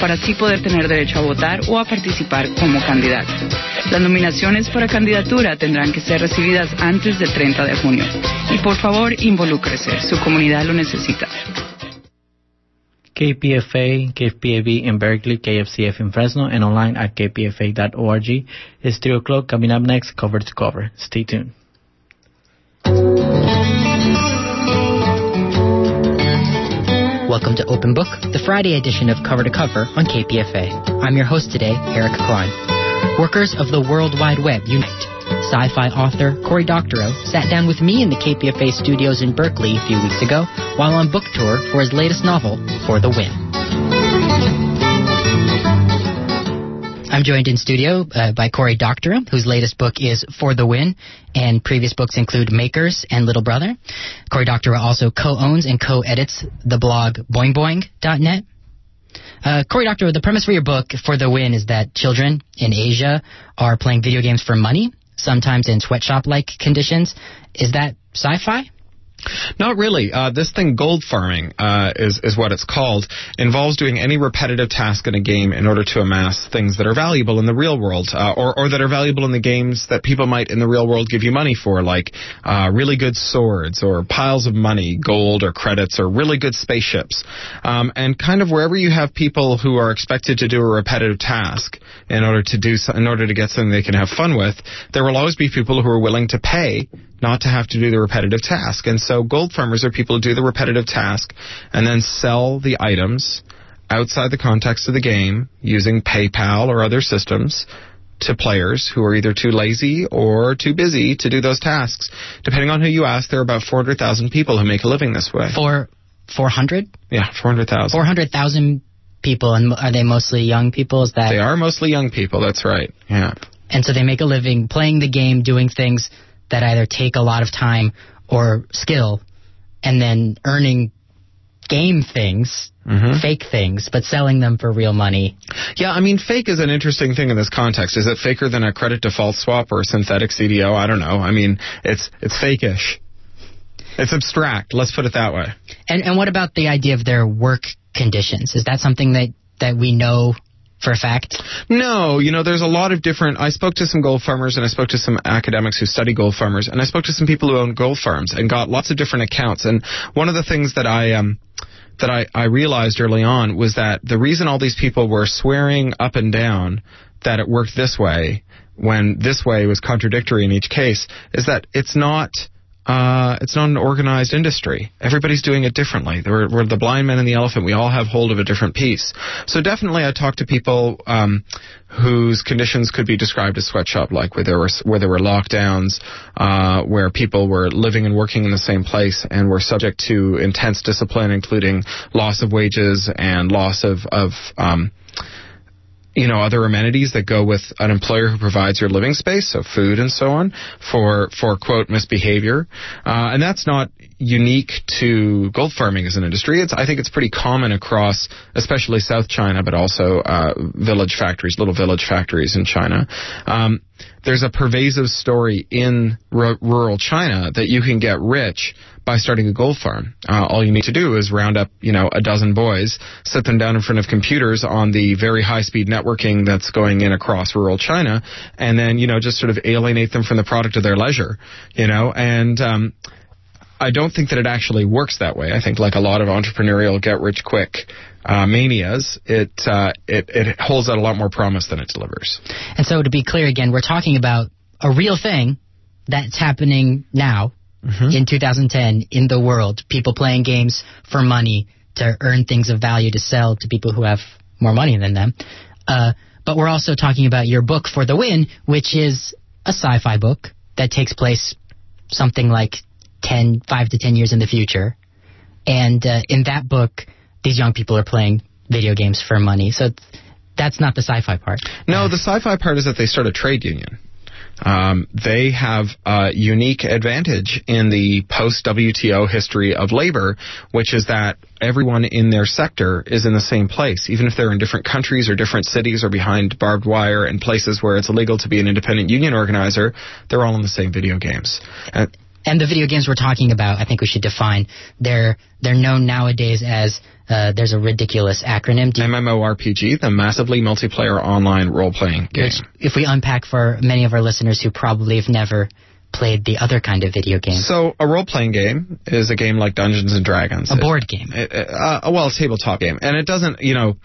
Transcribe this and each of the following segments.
para así poder tener derecho a votar o a participar como candidato. Las nominaciones para candidatura tendrán que ser recibidas antes del 30 de junio. Y por favor, involúcrese, su comunidad lo necesita. KPFA, KPAB in Berkeley, KFCF in Fresno, and online at kpfa.org. It's 3 o'clock. Coming up next, cover to cover. Stay tuned. Welcome to Open Book, the Friday edition of Cover to Cover on KPFA. I'm your host today, Eric Klein. Workers of the World Wide Web unite. Sci-fi author Cory Doctorow sat down with me in the KPFA studios in Berkeley a few weeks ago while on book tour for his latest novel, For the Win. I'm joined in studio uh, by Cory Doctorow, whose latest book is For the Win, and previous books include Makers and Little Brother. Cory Doctorow also co-owns and co-edits the blog boingboing.net. Uh, Cory Doctorow, the premise for your book, For the Win, is that children in Asia are playing video games for money, sometimes in sweatshop-like conditions. Is that sci-fi? Not really. Uh, this thing, gold farming, uh, is is what it's called. Involves doing any repetitive task in a game in order to amass things that are valuable in the real world, uh, or or that are valuable in the games that people might in the real world give you money for, like uh, really good swords or piles of money, gold or credits, or really good spaceships. Um, and kind of wherever you have people who are expected to do a repetitive task in order to do so, in order to get something they can have fun with, there will always be people who are willing to pay not to have to do the repetitive task. And so gold farmers are people who do the repetitive task and then sell the items outside the context of the game using PayPal or other systems to players who are either too lazy or too busy to do those tasks. Depending on who you ask, there are about 400,000 people who make a living this way. For 400? Yeah, 400,000. 400,000 people, and are they mostly young people? Is that They are mostly young people, that's right. Yeah. And so they make a living playing the game, doing things that either take a lot of time or skill, and then earning game things, Mhm. fake things, but selling them for real money. Yeah, I mean, fake is an interesting thing in this context. Is it faker than a credit default swap or a synthetic CDO? I don't know. I mean, it's it's fake-ish. It's abstract. Let's put it that way. And and what about the idea of their work conditions? Is that something that that we know for a fact? No, you know, there's a lot of different. I spoke to some gold farmers and I spoke to some academics who study gold farmers, and I spoke to some people who own gold farms and got lots of different accounts. And one of the things that I um that I, I realized early on was that the reason all these people were swearing up and down that it worked this way when this way was contradictory in each case is that it's not uh, it's not an organized industry. Everybody's doing it differently. We're, we're the blind man and the elephant. We all have hold of a different piece. So definitely, I talked to people um, whose conditions could be described as sweatshop-like, where there were where there were lockdowns, uh, where people were living and working in the same place and were subject to intense discipline, including loss of wages and loss of of um, you know other amenities that go with an employer who provides your living space, so food and so on, for for quote misbehavior, uh, and that's not unique to gold farming as an industry. It's I think it's pretty common across, especially South China, but also uh, village factories, little village factories in China. Um, there's a pervasive story in r- rural China that you can get rich by starting a gold farm. Uh, all you need to do is round up, you know, a dozen boys, sit them down in front of computers on the very high-speed networking that's going in across rural China, and then, you know, just sort of alienate them from the product of their leisure, you know, and um, I don't think that it actually works that way. I think, like a lot of entrepreneurial get-rich-quick uh, manias, it, uh, it it holds out a lot more promise than it delivers. And so to be clear again, we're talking about a real thing that's happening now in 2010 in the world. People playing games for money to earn things of value to sell to people who have more money than them. Uh, but we're also talking about your book for the win, which is a sci-fi book that takes place something like 10, 5 to 10 years in the future. And uh, in that book, these young people are playing video games for money. So that's not the sci-fi part. No, the sci-fi part is that they start a trade union. Um, they have a unique advantage in the post WTO history of labor, which is that everyone in their sector is in the same place, even if they're in different countries or different cities or behind barbed wire and places where it's illegal to be an independent union organizer. They're all in the same video games. And and the video games we're talking about, I think we should define. They're they're known nowadays as uh, there's a ridiculous acronym. Do you- MMORPG, the massively multiplayer online role-playing game. which, if we unpack for many of our listeners who probably have never played the other kind of video game, So a role-playing game is a game like Dungeons and Dragons. a board game. It- uh, well, a tabletop game, and it doesn't, you know,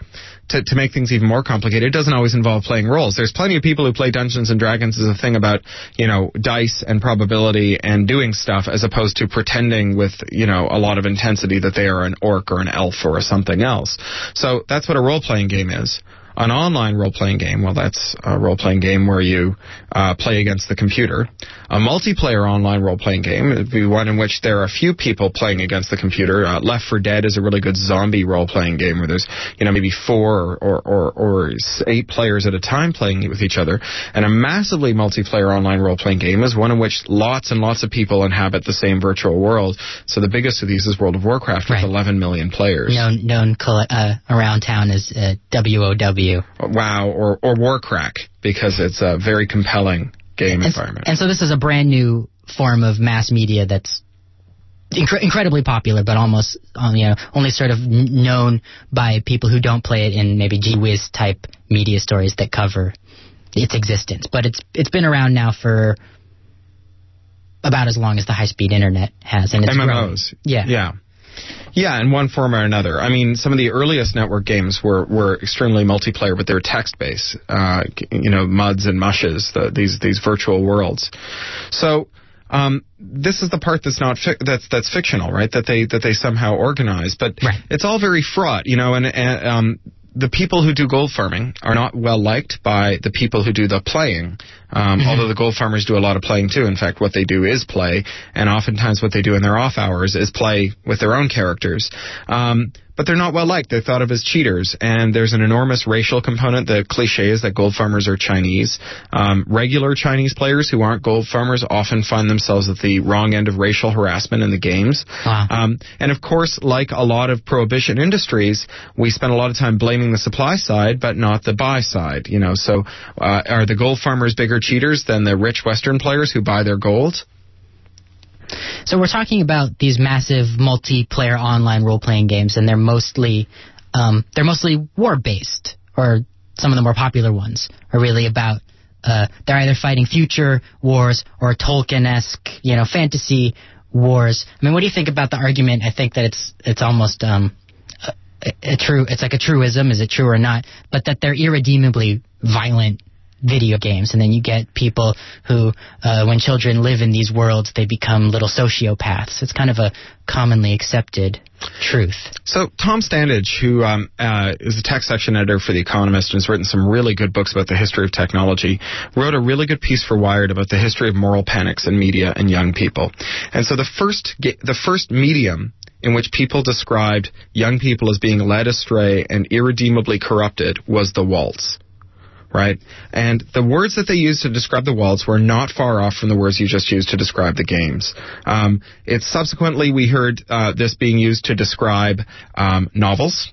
to, to make things even more complicated, it doesn't always involve playing roles. There's plenty of people who play Dungeons and Dragons as a thing about, you know, dice and probability and doing stuff, as opposed to pretending with, you know, a lot of intensity that they are an orc or an elf or something else. So that's what a role-playing game is. An online role-playing game, well, that's a role-playing game where you uh, play against the computer. A multiplayer online role-playing game would be one in which there are a few people playing against the computer. Uh, Left 4 Dead is a really good zombie role-playing game where there's, you know, maybe four or, or, or eight players at a time playing with each other. And a massively multiplayer online role-playing game is one in which lots and lots of people inhabit the same virtual world. So the biggest of these is World of Warcraft with Right. 11 million players. Known known uh, around town as uh, WOW. WoW or, or Warcrack because it's a very compelling game And, environment. and so this is a brand new form of mass media that's incre- incredibly popular, but almost um, you know only sort of known by people who don't play it in maybe G Wiz type media stories that cover its existence. But it's it's been around now for about as long as the high speed internet has, and it's grown. MMOs. Yeah. Yeah. Yeah, in one form or another. I mean, some of the earliest network games were, were extremely multiplayer, but they were text based. Uh, you know, muds and mushes, the, these these virtual worlds. So um, this is the part that's not fi- that's that's fictional, right? That they that they somehow organize, but Right. it's all very fraught, you know, and, and um, the people who do gold farming are not well liked by the people who do the playing. Um, Although the gold farmers do a lot of playing too. In fact, what they do is play, and oftentimes what they do in their off hours is play with their own characters. Um, but they're not well liked. They're thought of as cheaters, and there's an enormous racial component. The cliche is that gold farmers are Chinese. Um, regular Chinese players who aren't gold farmers often find themselves at the wrong end of racial harassment in the games. Wow. Um, and of course, like a lot of prohibition industries, we spend a lot of time blaming the supply side, but not the buy side. You know, so uh, are the gold farmers bigger cheaters than the rich Western players who buy their gold? So we're talking about these massive multiplayer online role-playing games, and they're mostly um, they're mostly war-based, or some of the more popular ones are really about uh, they're either fighting future wars or Tolkien-esque, you know, fantasy wars. I mean, what do you think about the argument? I think that it's it's almost um, a, a true. It's like a truism. Is it true or not? But that they're irredeemably violent video games, and then you get people who, uh, when children live in these worlds, they become little sociopaths. It's kind of a commonly accepted truth. So Tom Standage, who um, uh, is the tech section editor for The Economist and has written some really good books about the history of technology, wrote a really good piece for Wired about the history of moral panics in media and young people. And so the first the first medium in which people described young people as being led astray and irredeemably corrupted was the waltz. Right? And the words that they used to describe the waltz were not far off from the words you just used to describe the games. Um, it's subsequently we heard uh, this being used to describe um, novels.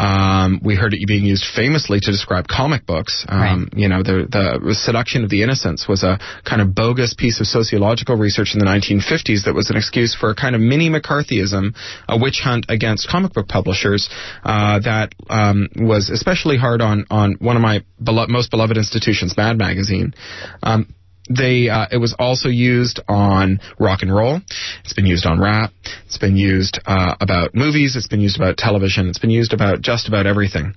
Um, we heard it being used famously to describe comic books. Um, Right. You know, the, the seduction of the innocents was a kind of bogus piece of sociological research in the 1950s that was an excuse for a kind of mini McCarthyism, a witch hunt against comic book publishers uh, that um, was especially hard on on one of my belo- most beloved institutions, Mad Magazine. Um, they uh, it was also used on rock and roll. It's been used on rap. It's been used uh, about movies. It's been used about television. It's been used about just about everything.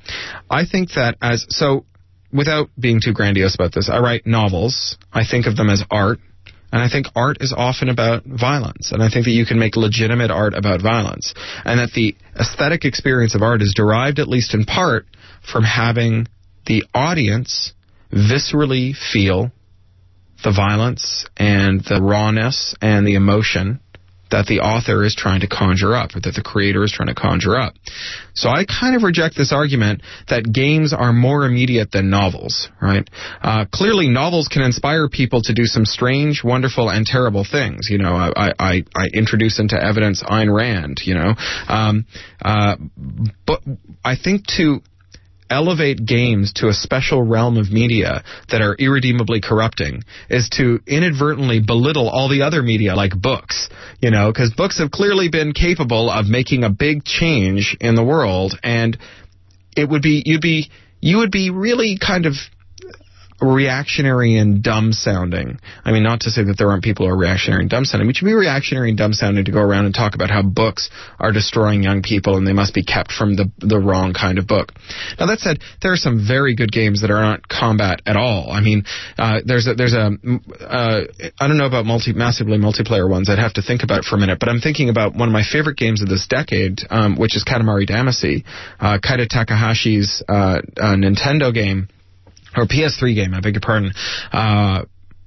I think that as so, without being too grandiose about this, I write novels. I think of them as art. And I think art is often about violence. And I think that you can make legitimate art about violence. And that the aesthetic experience of art is derived, at least in part, from having the audience viscerally feel the violence and the rawness and the emotion that the author is trying to conjure up or that the creator is trying to conjure up. So I kind of reject this argument that games are more immediate than novels, right? Uh, clearly novels can inspire people to do some strange, wonderful, and terrible things. You know, I, I, I introduce into evidence Ayn Rand, you know. Um, uh, but I think to elevate games to a special realm of media that are irredeemably corrupting is to inadvertently belittle all the other media like books, you know, because books have clearly been capable of making a big change in the world and it would be you'd be you would be really kind of reactionary and dumb sounding. I mean, not to say that there aren't people who are reactionary and dumb sounding, but you be reactionary and dumb sounding to go around and talk about how books are destroying young people and they must be kept from the the wrong kind of book. Now that said, there are some very good games that are not combat at all. I mean, uh, there's a there's a uh, I don't know about multi massively multiplayer ones. I'd have to think about it for a minute, but I'm thinking about one of my favorite games of this decade, um, which is Katamari Damacy, uh, Keita Takahashi's uh, uh, Nintendo game or PS3 game, I beg your pardon. Uh,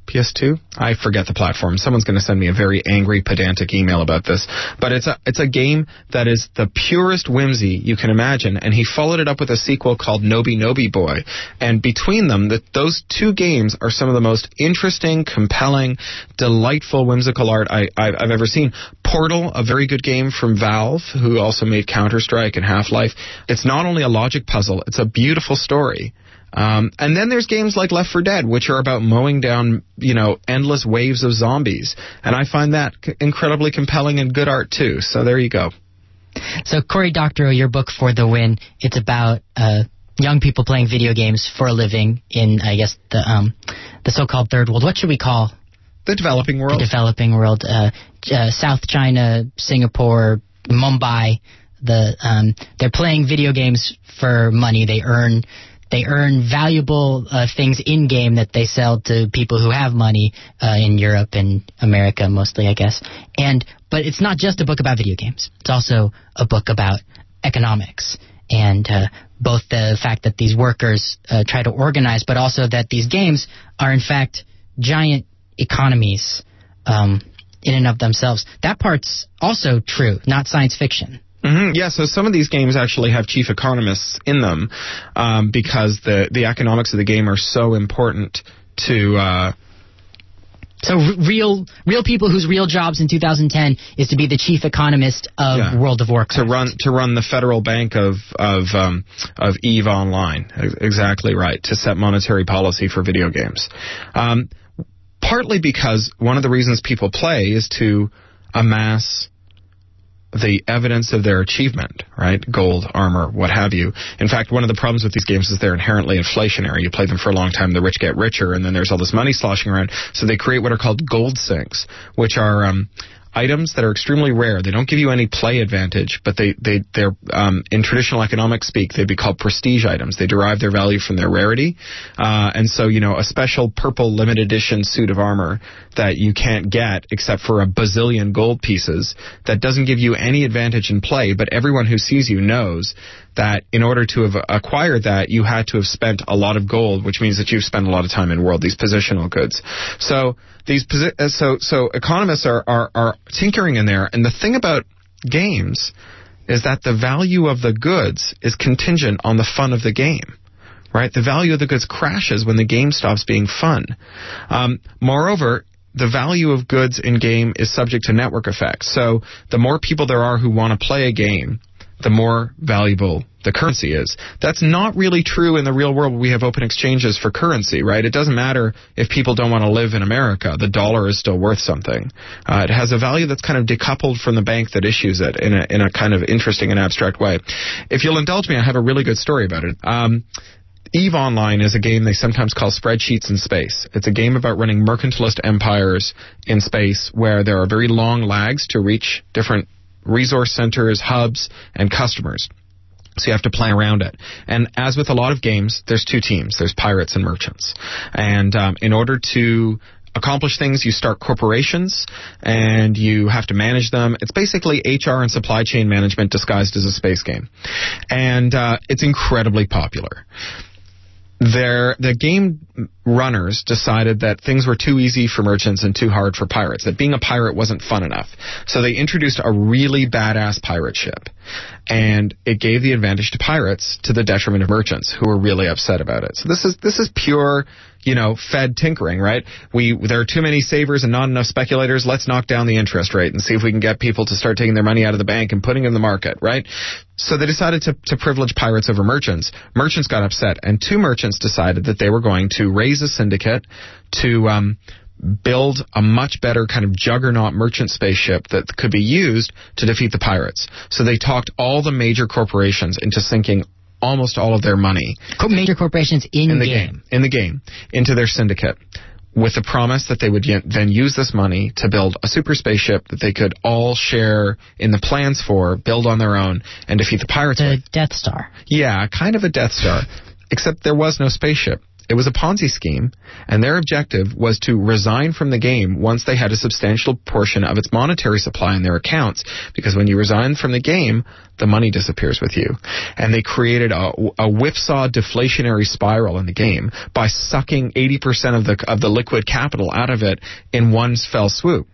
PS2? I forget the platform. Someone's going to send me a very angry, pedantic email about this. But it's a it's a game that is the purest whimsy you can imagine, and he followed it up with a sequel called Noby Noby Boy. And between them, the, those two games are some of the most interesting, compelling, delightful, whimsical art I, I've ever seen. Portal, a very good game from Valve, who also made Counter Strike and Half Life. It's not only a logic puzzle; it's a beautiful story. Um, and then there's games like Left 4 Dead, which are about mowing down, you know, endless waves of zombies. And I find that c- incredibly compelling and good art too. So there you go. So Cory Doctorow, your book for the win, it's about uh, young people playing video games for a living in, I guess, the um, the so-called third world. What should we call the developing world? The developing world. Uh, uh, South China, Singapore, Mumbai. The um, they're playing video games for money. They earn they earn valuable uh, things in game that they sell to people who have money uh, in Europe and America mostly, I guess. And but it's not just a book about video games. It's also a book about economics and uh, both the fact that these workers uh, try to organize, but also that these games are in fact giant economies um, in and of themselves. That part's also true, not science fiction. Mm-hmm. Yeah, so some of these games actually have chief economists in them um, because the the economics of the game are so important to. Uh, so real real people whose real jobs in 2010 is to be the chief economist of yeah. World of Warcraft. To run to run the federal bank of of um, of Eve Online. Exactly right. To set monetary policy for video games. Um, partly because one of the reasons people play is to amass the evidence of their achievement, right? Gold, armor, what have you. In fact, one of the problems with these games is they're inherently inflationary. You play them for a long time, the rich get richer, and then there's all this money sloshing around. So they create what are called gold sinks, which are um, items that are extremely rare. They don't give you any play advantage, but they they they're um, in traditional economic speak they'd be called prestige items. They derive their value from their rarity, uh, and so you know a special purple limited edition suit of armor that you can't get except for a bazillion gold pieces that doesn't give you any advantage in play, but everyone who sees you knows that in order to have acquired that, you had to have spent a lot of gold, which means that you've spent a lot of time in world, these positional goods. So these uh, so so economists are, are are tinkering in there, and the thing about games is that the value of the goods is contingent on the fun of the game. Right, the value of the goods crashes when the game stops being fun. Um, moreover, the value of goods in game is subject to network effects. So the more people there are who want to play a game, the more valuable the currency is. That's not really true in the real world. We have open exchanges for currency, right? It doesn't matter if people don't want to live in America. The dollar is still worth something. Uh, it has a value that's kind of decoupled from the bank that issues it in a, in a kind of interesting and abstract way. If you'll indulge me, I have a really good story about it. Um, EVE Online is a game they sometimes call spreadsheets in space. It's a game about running mercantilist empires in space where there are very long lags to reach different resource centers, hubs, and customers. So you have to play around it. And as with a lot of games, there's two teams. There's pirates and merchants. And um, in order to accomplish things, you start corporations and you have to manage them. It's basically HR and supply chain management disguised as a space game. And uh, it's incredibly popular their the game runners decided that things were too easy for merchants and too hard for pirates. That being a pirate wasn't fun enough. So they introduced a really badass pirate ship. and it gave the advantage to pirates to the detriment of merchants who were really upset about it. So this is this is pure you know, Fed tinkering, right? We there are too many savers and not enough speculators. Let's knock down the interest rate and see if we can get people to start taking their money out of the bank and putting it in the market, right? So they decided to, to privilege pirates over merchants. Merchants got upset, and two merchants decided that they were going to raise a syndicate to um, build a much better kind of juggernaut merchant spaceship that could be used to defeat the pirates. So they talked all the major corporations into sinking almost all of their money. Major corporations in, in the game. game. In the game. Into their syndicate. With the promise that they would then use this money to build a super spaceship that they could all share in the plans for, build on their own, and defeat the pirates. The with. Death Star. Yeah, kind of a Death Star. Except there was no spaceship. It was a Ponzi scheme, and their objective was to resign from the game once they had a substantial portion of its monetary supply in their accounts. Because when you resign from the game, the money disappears with you. And they created a, a whipsaw deflationary spiral in the game by sucking 80% of the of the liquid capital out of it in one fell swoop,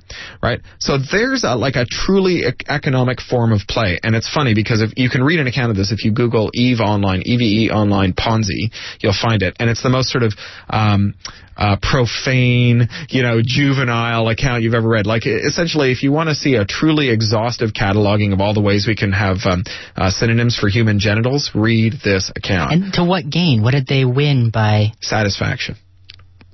right? So there's a, like a truly economic form of play, and it's funny because if you can read an account of this if you Google Eve Online, EVE Online Ponzi, you'll find it, and it's the most sort of um, uh, profane, you know, juvenile account you've ever read. Like, essentially, if you want to see a truly exhaustive cataloging of all the ways we can have um, uh, synonyms for human genitals, read this account. And to what gain? What did they win by? Satisfaction.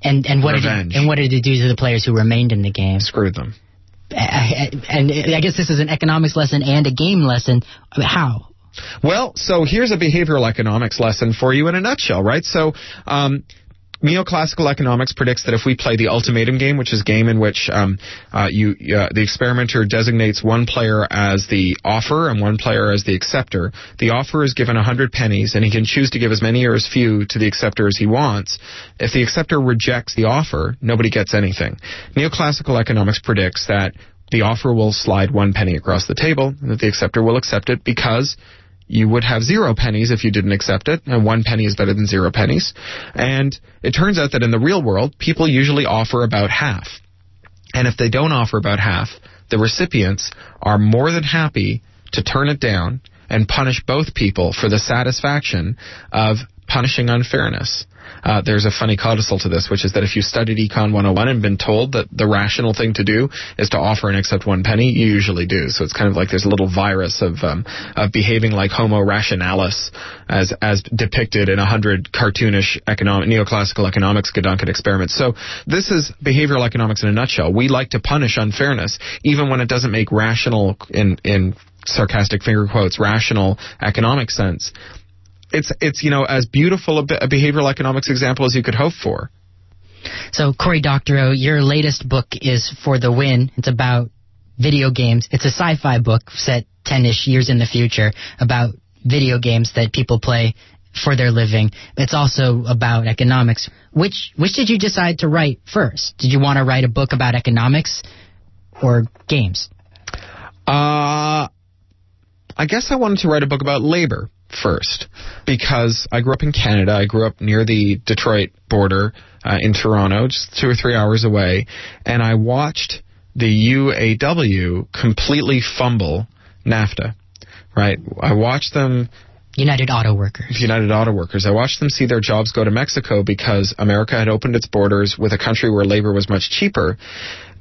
And and what Revenge. did it, and what did it do to the players who remained in the game? Screwed them. And I guess this is an economics lesson and a game lesson. How? Well, so here's a behavioral economics lesson for you in a nutshell, right? So, um, Neoclassical economics predicts that if we play the ultimatum game, which is a game in which um, uh, you uh, the experimenter designates one player as the offer and one player as the acceptor, the offer is given 100 pennies, and he can choose to give as many or as few to the acceptor as he wants. If the acceptor rejects the offer, nobody gets anything. Neoclassical economics predicts that the offer will slide one penny across the table, and that the acceptor will accept it because you would have zero pennies if you didn't accept it, and one penny is better than zero pennies. And it turns out that in the real world, people usually offer about half. And if they don't offer about half, the recipients are more than happy to turn it down and punish both people for the satisfaction of punishing unfairness. Uh, there's a funny codicil to this, which is that if you studied Econ 101 and been told that the rational thing to do is to offer and accept one penny, you usually do. So it's kind of like there's a little virus of um, of behaving like Homo rationalis, as as depicted in a hundred cartoonish economic neoclassical economics Gedanken experiments. So this is behavioral economics in a nutshell. We like to punish unfairness, even when it doesn't make rational in in sarcastic finger quotes rational economic sense it's it's you know as beautiful a, a behavioral economics example as you could hope for. So Cory Doctorow, your latest book is For the Win. It's about video games. It's a sci-fi book set 10ish years in the future about video games that people play for their living. It's also about economics. Which which did you decide to write first? Did you want to write a book about economics or games? Uh I guess I wanted to write a book about labor first because I grew up in Canada. I grew up near the Detroit border uh, in Toronto, just two or three hours away, and I watched the UAW completely fumble NAFTA. Right, I watched them. United Auto Workers. United Auto Workers. I watched them see their jobs go to Mexico because America had opened its borders with a country where labor was much cheaper.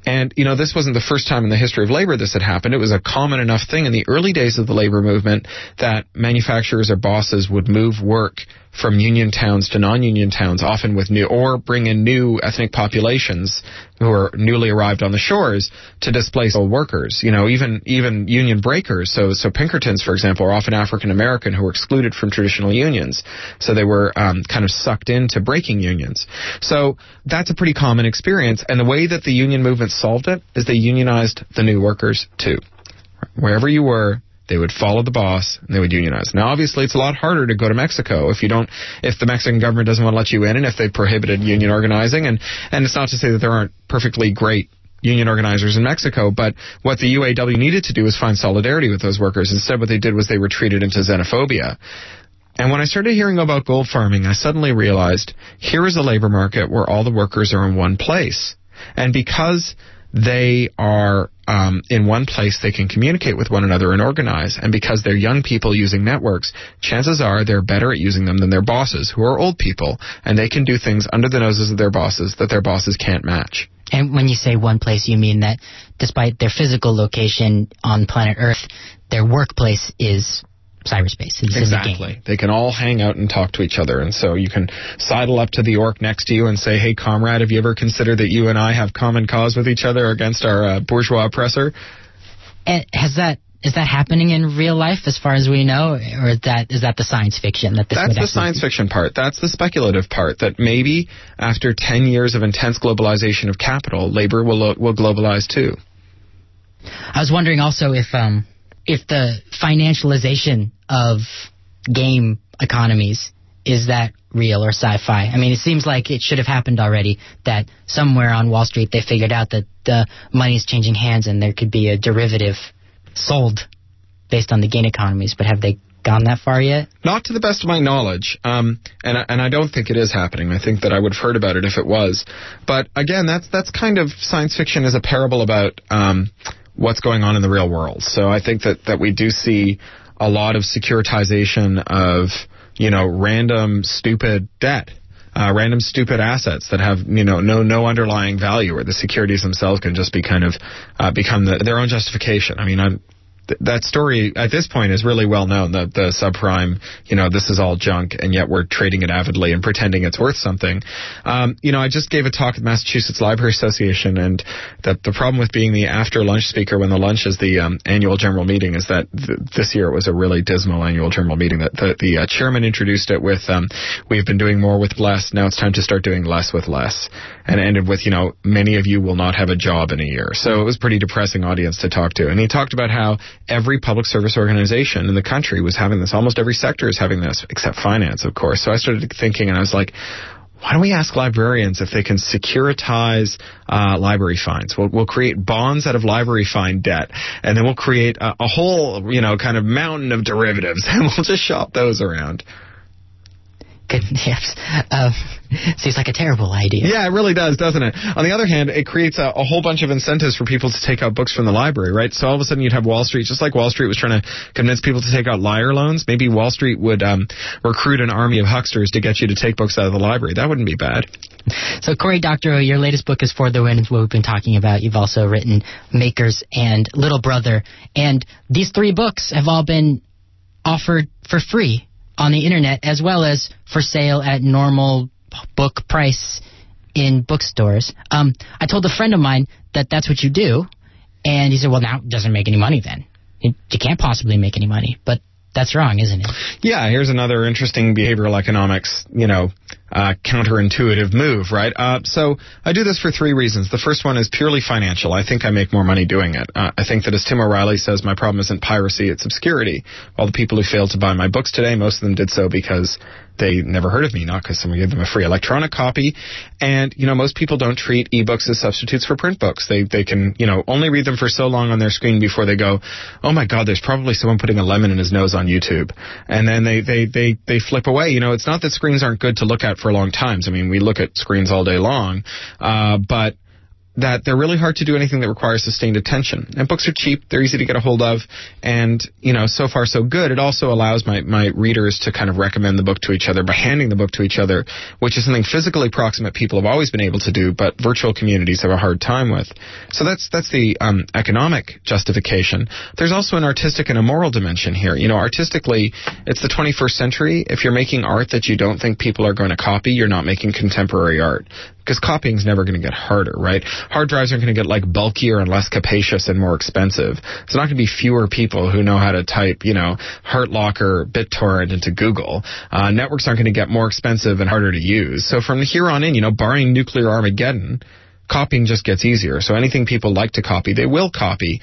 And, you know, this wasn't the first time in the history of labor this had happened. It was a common enough thing in the early days of the labor movement that manufacturers or bosses would move work from union towns to non-union towns, often with new, or bring in new ethnic populations who are newly arrived on the shores to displace old workers. You know, even even union breakers. So so Pinkertons, for example, are often African American who were excluded from traditional unions. So they were um, kind of sucked into breaking unions. So that's a pretty common experience. And the way that the union movement solved it is they unionized the new workers too. Wherever you were, they would follow the boss and they would unionize. Now, obviously, it's a lot harder to go to Mexico if you don't, if the Mexican government doesn't want to let you in, and if they prohibited union organizing. And and it's not to say that there aren't perfectly great union organizers in Mexico, but what the UAW needed to do was find solidarity with those workers. Instead, what they did was they retreated into xenophobia. And when I started hearing about gold farming, I suddenly realized here is a labor market where all the workers are in one place. And because they are um, in one place, they can communicate with one another and organize. And because they're young people using networks, chances are they're better at using them than their bosses, who are old people, and they can do things under the noses of their bosses that their bosses can't match. And when you say one place, you mean that despite their physical location on planet Earth, their workplace is cyberspace. Exactly. The they can all hang out and talk to each other. And so you can sidle up to the orc next to you and say, hey, comrade, have you ever considered that you and I have common cause with each other against our uh, bourgeois oppressor? And has that is that happening in real life as far as we know or is that is that the science fiction that this that's the science fiction part that's the speculative part that maybe after 10 years of intense globalization of capital labor will will globalize too i was wondering also if um if the financialization of game economies is that real or sci-fi? I mean, it seems like it should have happened already. That somewhere on Wall Street they figured out that the money is changing hands and there could be a derivative sold based on the gain economies. But have they gone that far yet? Not to the best of my knowledge, um, and and I don't think it is happening. I think that I would have heard about it if it was. But again, that's that's kind of science fiction as a parable about um, what's going on in the real world. So I think that, that we do see a lot of securitization of, you know, random stupid debt. Uh, random stupid assets that have you know no no underlying value, or the securities themselves can just be kind of uh, become the, their own justification. I mean, I'm, th- that story at this point is really well known. The the subprime, you know, this is all junk, and yet we're trading it avidly and pretending it's worth something. Um, you know, I just gave a talk at Massachusetts Library Association, and that the problem with being the after lunch speaker when the lunch is the um, annual general meeting is that th- this year it was a really dismal annual general meeting. That the, the uh, chairman introduced it with, um, "We've been doing more with less. Now it's time to start doing less with less," and ended with, "You know, many of you will not have a job in a year." So it was pretty depressing audience to talk to, and he talked about how every public service organization in the country was having this. Almost every sector is having this, except finance, of course. So I started thinking, and I was like, why don't we ask librarians if they can securitize uh, library fines? We'll, we'll, create bonds out of library fine debt, and then we'll create a, a whole, you know, kind of mountain of derivatives, and we'll just shop those around. Good, yes. Uh, seems like a terrible idea. Yeah, it really does, doesn't it? On the other hand, it creates a, a, whole bunch of incentives for people to take out books from the library, right? So all of a sudden you'd have Wall Street, just like Wall Street was trying to convince people to take out liar loans. Maybe Wall Street would um, recruit an army of hucksters to get you to take books out of the library. That wouldn't be bad. So Cory Doctorow, your latest book is For the Win, is what we've been talking about. You've also written Makers and Little Brother, and these three books have all been offered for free on the internet as well as for sale at normal book price in bookstores. Um, I told a friend of mine that that's what you do, and he said, "Well, now it doesn't make any money. Then you, you can't possibly make any money." But that's wrong, isn't it? Yeah, here's another interesting behavioral economics, you know, uh, counterintuitive move, right? Uh, so I do this for three reasons. The first one is purely financial. I think I make more money doing it. Uh, I think that as Tim O'Reilly says, my problem isn't piracy, it's obscurity. All the people who failed to buy my books today, most of them did so because they never heard of me, not because someone gave them a free electronic copy. And, you know, most people don't treat ebooks as substitutes for print books. They, they can, you know, only read them for so long on their screen before they go, oh my God, there's probably someone putting a lemon in his nose on YouTube. And then they, they, they, they flip away. You know, it's not that screens aren't good to look at for long times. I mean, we look at screens all day long, uh, but that they're really hard to do anything that requires sustained attention. And books are cheap, they're easy to get a hold of, and you know, so far so good. It also allows my, my readers to kind of recommend the book to each other by handing the book to each other, which is something physically proximate people have always been able to do, but virtual communities have a hard time with. So that's that's the um, economic justification. There's also an artistic and a moral dimension here. You know, artistically, it's the 21st century. If you're making art that you don't think people are going to copy, you're not making contemporary art because copying is never going to get harder, right? Hard drives aren't going to get like bulkier and less capacious and more expensive. It's not going to be fewer people who know how to type, you know, HurtLocker, BitTorrent into Google. Uh, networks aren't going to get more expensive and harder to use. So from here on in, you know, barring nuclear Armageddon, copying just gets easier. So anything people like to copy, they will copy.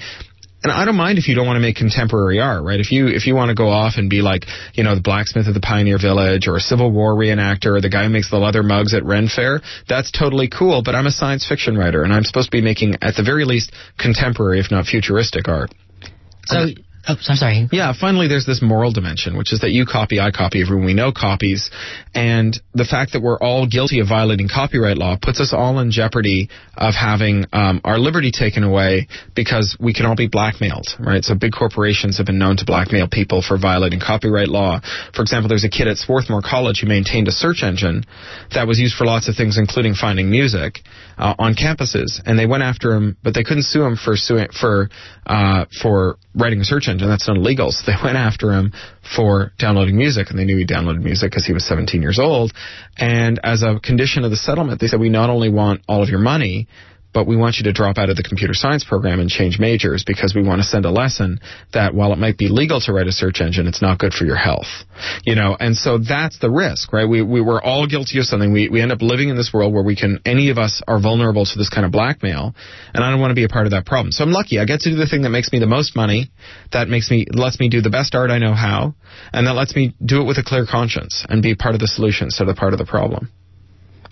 And I don't mind if you don't want to make contemporary art, right? If you if you want to go off and be like, you know, the blacksmith of the Pioneer Village or a Civil War reenactor or the guy who makes the leather mugs at Ren Fair, that's totally cool. But I'm a science fiction writer, and I'm supposed to be making, at the very least, contemporary, if not futuristic art. So Oh, I'm sorry. Yeah, finally, there's this moral dimension, which is that you copy, I copy, everyone we know copies. And the fact that we're all guilty of violating copyright law puts us all in jeopardy of having um, our liberty taken away because we can all be blackmailed, right? So big corporations have been known to blackmail people for violating copyright law. For example, there's a kid at Swarthmore College who maintained a search engine that was used for lots of things, including finding music uh, on campuses. And they went after him, but they couldn't sue him for suing, for uh, for writing a search engine. And that's not illegal. So they went after him for downloading music, and they knew he downloaded music because he was 17 years old. And as a condition of the settlement, they said, we not only want all of your money, but we want you to drop out of the computer science program and change majors because we want to send a lesson that while it might be legal to write a search engine, it's not good for your health. You know, and so that's the risk, right? We, we were all guilty of something. We, we end up living in this world where we can, any of us are vulnerable to this kind of blackmail, and I don't want to be a part of that problem. So I'm lucky. I get to do the thing that makes me the most money, that makes me, lets me do the best art I know how, and that lets me do it with a clear conscience and be part of the solution instead of part of the problem.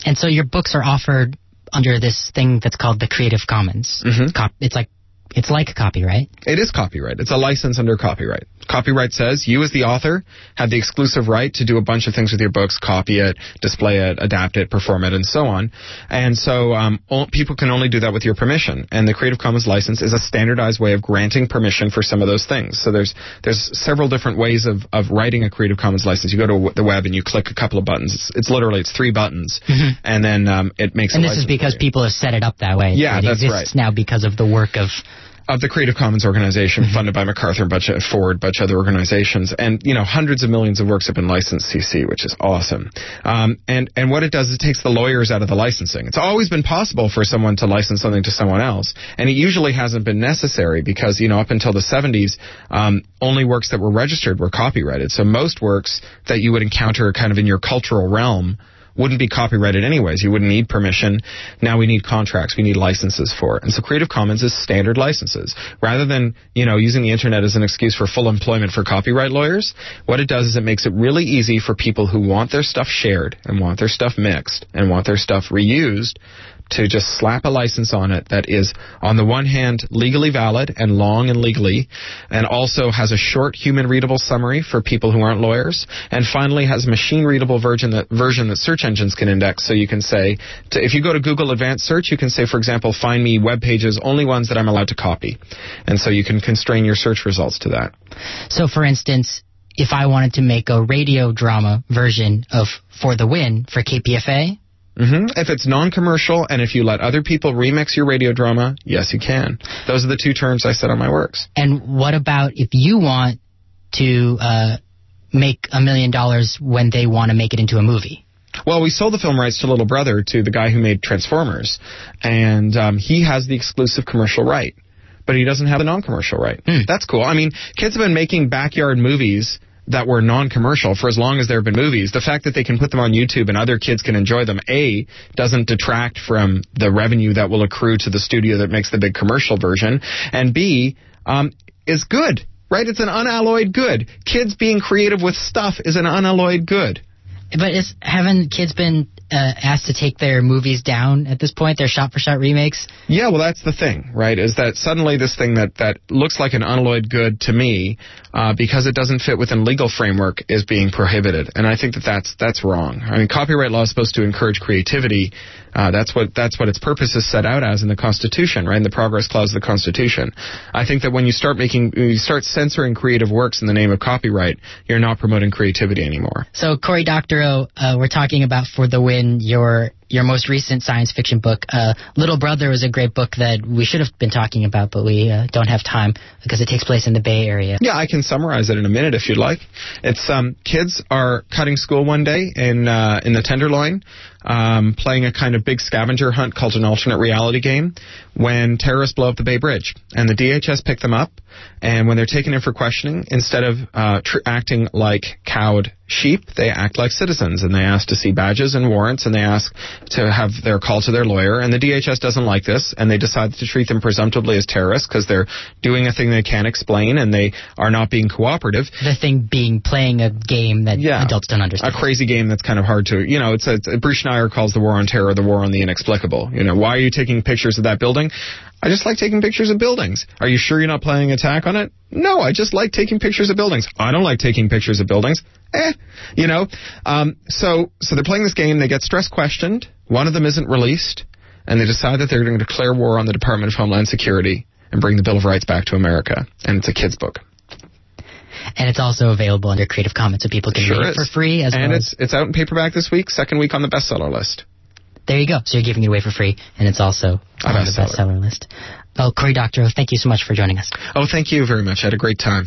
And so your books are offered under this thing that's called the Creative Commons. Mhm. Cop- it's like it's like copyright. It is copyright. It's a license under copyright. Copyright says you, as the author, have the exclusive right to do a bunch of things with your books, copy it, display it, adapt it, perform it, and so on. And so um, all, people can only do that with your permission. And the Creative Commons license is a standardized way of granting permission for some of those things. So there's there's several different ways of, of writing a Creative Commons license. You go to the web and you click a couple of buttons. It's, it's literally it's three buttons, and then um, it makes. And this is because people have set it up that way. Yeah, it that's exists right. now because of the work of of the Creative Commons organization Mm-hmm. funded by MacArthur and a bunch of Ford, bunch of other organizations, and you know hundreds of millions of works have been licensed CC, which is awesome. Um, and and what it does is it takes the lawyers out of the licensing. It's always been possible for someone to license something to someone else, and it usually hasn't been necessary because you know up until the 70s, um, only works that were registered were copyrighted. So most works that you would encounter kind of in your cultural realm wouldn't be copyrighted anyways. You wouldn't need permission. Now we need contracts. We need licenses for it. And so Creative Commons is standard licenses. Rather than, you know, using the internet as an excuse for full employment for copyright lawyers, what it does is it makes it really easy for people who want their stuff shared and want their stuff mixed and want their stuff reused to just slap a license on it that is, on the one hand, legally valid and long and legally, and also has a short human readable summary for people who aren't lawyers, and finally has a machine readable version that, version that search engines can index. So you can say, to, if you go to Google Advanced Search, you can say, for example, find me web pages, only ones that I'm allowed to copy. And so you can constrain your search results to that. So, for instance, if I wanted to make a radio drama version of For the Win for KPFA, hmm If it's non-commercial and if you let other people remix your radio drama, yes, you can. Those are the two terms I set on my works. and what about if you want to uh, make a million dollars when they want to make it into a movie? Well, we sold the film rights to Little Brother to the guy who made Transformers, and um, he has the exclusive commercial right, but he doesn't have the non-commercial right. Hmm. That's cool. I mean, kids have been making backyard movies that were non-commercial for as long as there have been movies. The fact that they can put them on YouTube and other kids can enjoy them, A, doesn't detract from the revenue that will accrue to the studio that makes the big commercial version, and B, um, is good, right? It's an unalloyed good. Kids being creative with stuff is an unalloyed good. But is, haven't kids been uh, asked to take their movies down at this point? Their shot-for-shot remakes. Yeah, well, that's the thing, right? Is that suddenly this thing that, that looks like an unalloyed good to me, uh, because it doesn't fit within legal framework, is being prohibited, and I think that that's that's wrong. I mean, copyright law is supposed to encourage creativity. Uh, that's what that's what its purpose is set out as in the Constitution, right? In the Progress Clause of the Constitution. I think that when you start making, you start censoring creative works in the name of copyright, you're not promoting creativity anymore. So, Cory Doctorow, uh, we're talking about For the Win, your your most recent science fiction book. Uh, Little Brother was a great book that we should have been talking about, but we uh, don't have time because it takes place in the Bay Area. Yeah, I can summarize it in a minute if you'd like. It's um, kids are cutting school one day in uh, in the Tenderloin, um, playing a kind of big scavenger hunt called an alternate reality game. When terrorists blow up the Bay Bridge, and the DHS pick them up, and when they're taken in for questioning, instead of uh, tr- acting like cowed sheep, they act like citizens, and they ask to see badges and warrants, and they ask to have their call to their lawyer. And the DHS doesn't like this, and they decide to treat them presumptively as terrorists because they're doing a thing they can't explain, and they are not being cooperative. The thing being playing a game that Yeah. adults don't understand. a crazy game that's kind of hard to, you know, it's a, a Bruce Schneier Calls the war on terror the war on the inexplicable. You know, why are you taking pictures of that building? I just like taking pictures of buildings. Are you sure you're not planning an attack on it? No, I just like taking pictures of buildings. I don't like taking pictures of buildings. Eh, you know. Um, so, so they're playing this game. They get stress questioned. One of them isn't released, and they decide that they're going to declare war on the Department of Homeland Security and bring the Bill of Rights back to America. And it's a kid's book. And it's also available under Creative Commons, so people can Sure read it is. for free as and well. it's it's out in paperback this week. Second week on the bestseller list. There you go. So you're giving it away for free, and it's also A on the bestseller. list. Oh, Cory Doctorow, thank you so much for joining us. Oh, thank you very much. I had a great time.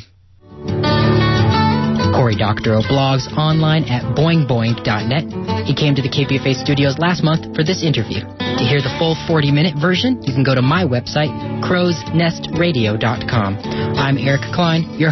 Cory Doctorow blogs online at boingboing.net. He came to the KPFA studios last month for this interview. To hear the full 40 minute version, you can go to my website, crowsnestradio.com. I'm Eric Klein, your